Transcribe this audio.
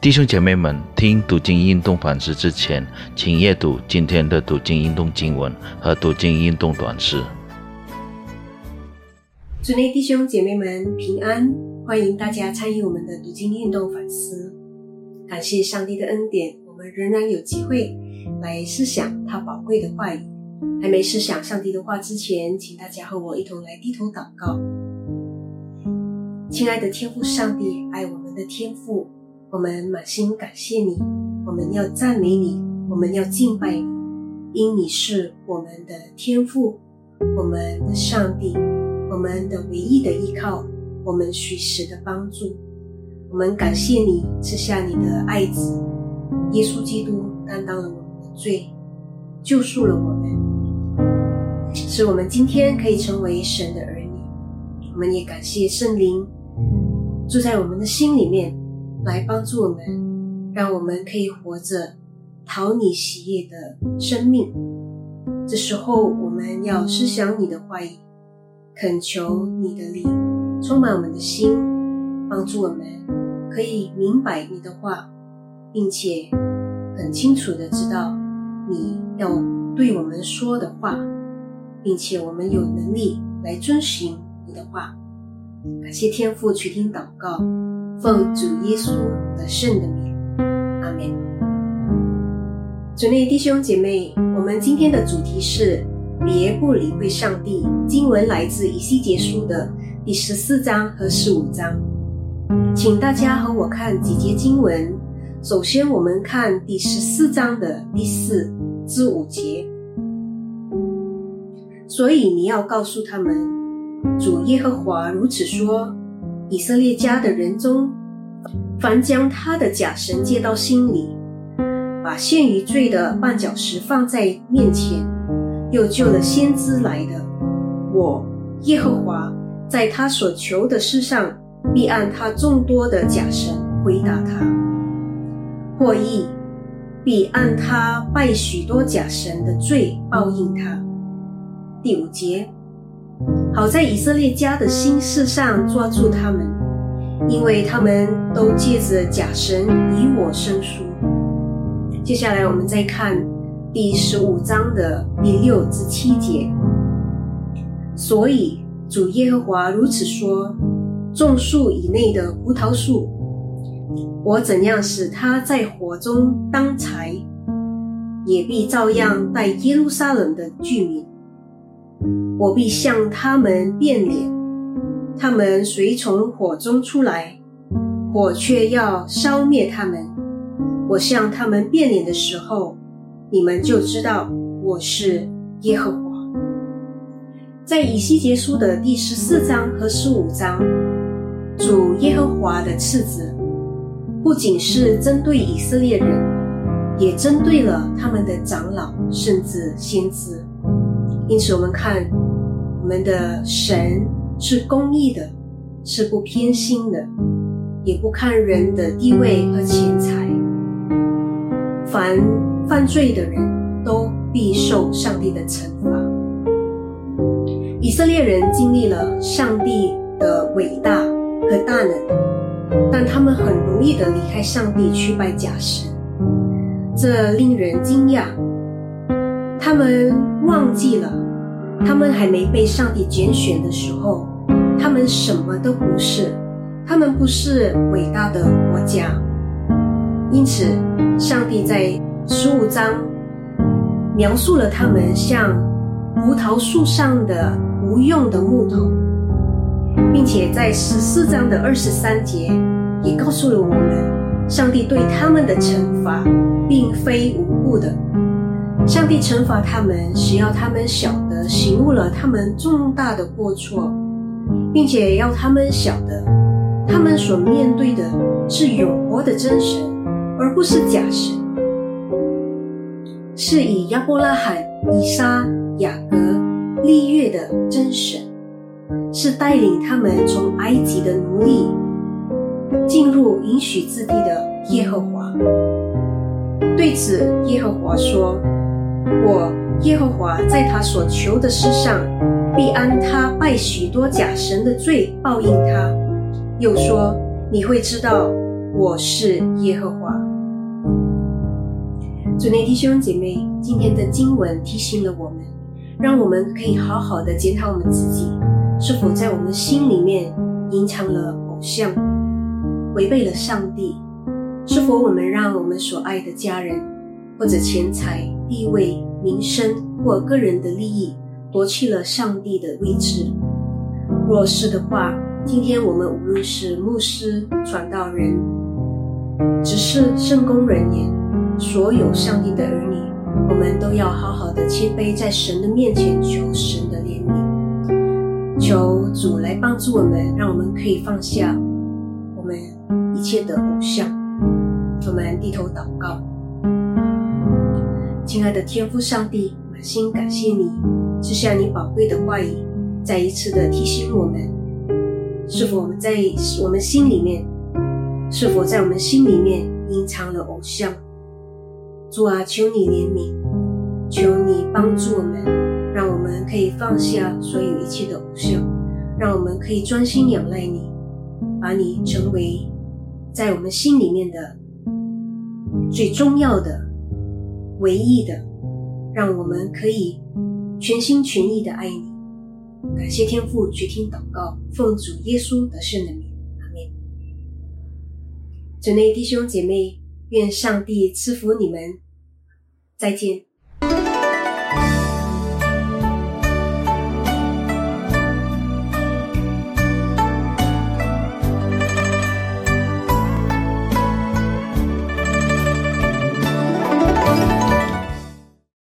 弟兄姐妹们，听读经运动反思之前，请阅读今天的读经运动经文和读经运动短诗。主内弟兄姐妹们平安，欢迎大家参与我们的读经运动反思。感谢上帝的恩典，我们仍然有机会来思想他宝贵的话语。还没思想上帝的话之前，请大家和我一同来低头祷告。亲爱的天父上帝，爱我们的天父，我们满心感谢你，我们要赞美你，我们要敬拜你，因你是我们的天父，我们的上帝，我们的唯一的依靠，我们随时的帮助。我们感谢你赐下你的爱子耶稣基督，担当了我们的罪，救赎了我们，使我们今天可以成为神的儿女。我们也感谢圣灵住在我们的心里面，来帮助我们，让我们可以活着讨你喜悦的生命。这时候，我们要思想你的话语，恳求你的灵充满我们的心，帮助我们。可以明白你的话，并且很清楚的知道你要对我们说的话，并且我们有能力来遵循你的话。感谢天父垂听祷告，奉主耶稣的圣的名，阿门。主内弟兄姐妹，我们今天的主题是别不理会上帝。经文来自以西结书的第十四章和十五章。请大家和我看几节经文。首先，我们看第十四章的第四至五节。所以你要告诉他们，主耶和华如此说：以色列家的人中，凡将他的假神接到心里，把陷于罪的绊脚石放在面前，又救了先知来的，我耶和华在他所求的事上。必按他众多的假神回答他，或亦必按他拜许多假神的罪报应他。第五节，好在以色列家的心事上抓住他们，因为他们都借着假神以我生疏。接下来我们再看第十五章的第六至七节，所以主耶和华如此说。种树以内的胡桃树，我怎样使它在火中当柴，也必照样待耶路撒冷的居民。我必向他们变脸，他们随从火中出来，火却要烧灭他们。我向他们变脸的时候，你们就知道我是耶和华。在以西结书的第十四章和十五章。主耶和华的次子，不仅是针对以色列人，也针对了他们的长老，甚至先知。因此，我们看我们的神是公义的，是不偏心的，也不看人的地位和钱财。凡犯罪的人都必受上帝的惩罚。以色列人经历了上帝的伟大。和大能，但他们很容易的离开上帝去拜假神，这令人惊讶。他们忘记了，他们还没被上帝拣选的时候，他们什么都不是，他们不是伟大的国家。因此，上帝在十五章描述了他们像葡萄树上的无用的木头。并且在十四章的二十三节，也告诉了我们，上帝对他们的惩罚并非无故的。上帝惩罚他们，是要他们晓得醒悟了他们重大的过错，并且要他们晓得，他们所面对的是永活的真神，而不是假神，是以亚伯拉罕、以撒、雅各立约的真神。是带领他们从埃及的奴隶进入应许之地的耶和华。对此，耶和华说：“我耶和华在他所求的事上，必按他拜许多假神的罪报应他。”又说：“你会知道，我是耶和华。主内弟兄姐妹，今天的经文提醒了我们，让我们可以好好的检讨我们自己，是否在我们心里面隐藏了偶像，违背了上帝？是否我们让我们所爱的家人，或者钱财、地位、名声或个人的利益，夺去了上帝的位置？若是的话，今天我们无论是牧师、传道人，只是圣工人员，所有上帝的儿女，我们都要好好的谦卑在神的面前，求神的怜悯，求主来帮助我们，让我们可以放下我们一切的偶像。我们低头祷告，亲爱的天父上帝，满心感谢你，赐下你宝贵的话语，再一次的提醒我们，是否我们在我们心里面，是否在我们心里面隐藏了偶像？主啊，求你怜悯，求你帮助我们，让我们可以放下所有一切的偶像，让我们可以专心仰赖你，把你成为在我们心里面的。最重要的、唯一的，让我们可以全心全意的爱你。感谢天父垂听祷告，奉主耶稣的圣名，阿门。主内弟兄姐妹，愿上帝赐福你们。再见。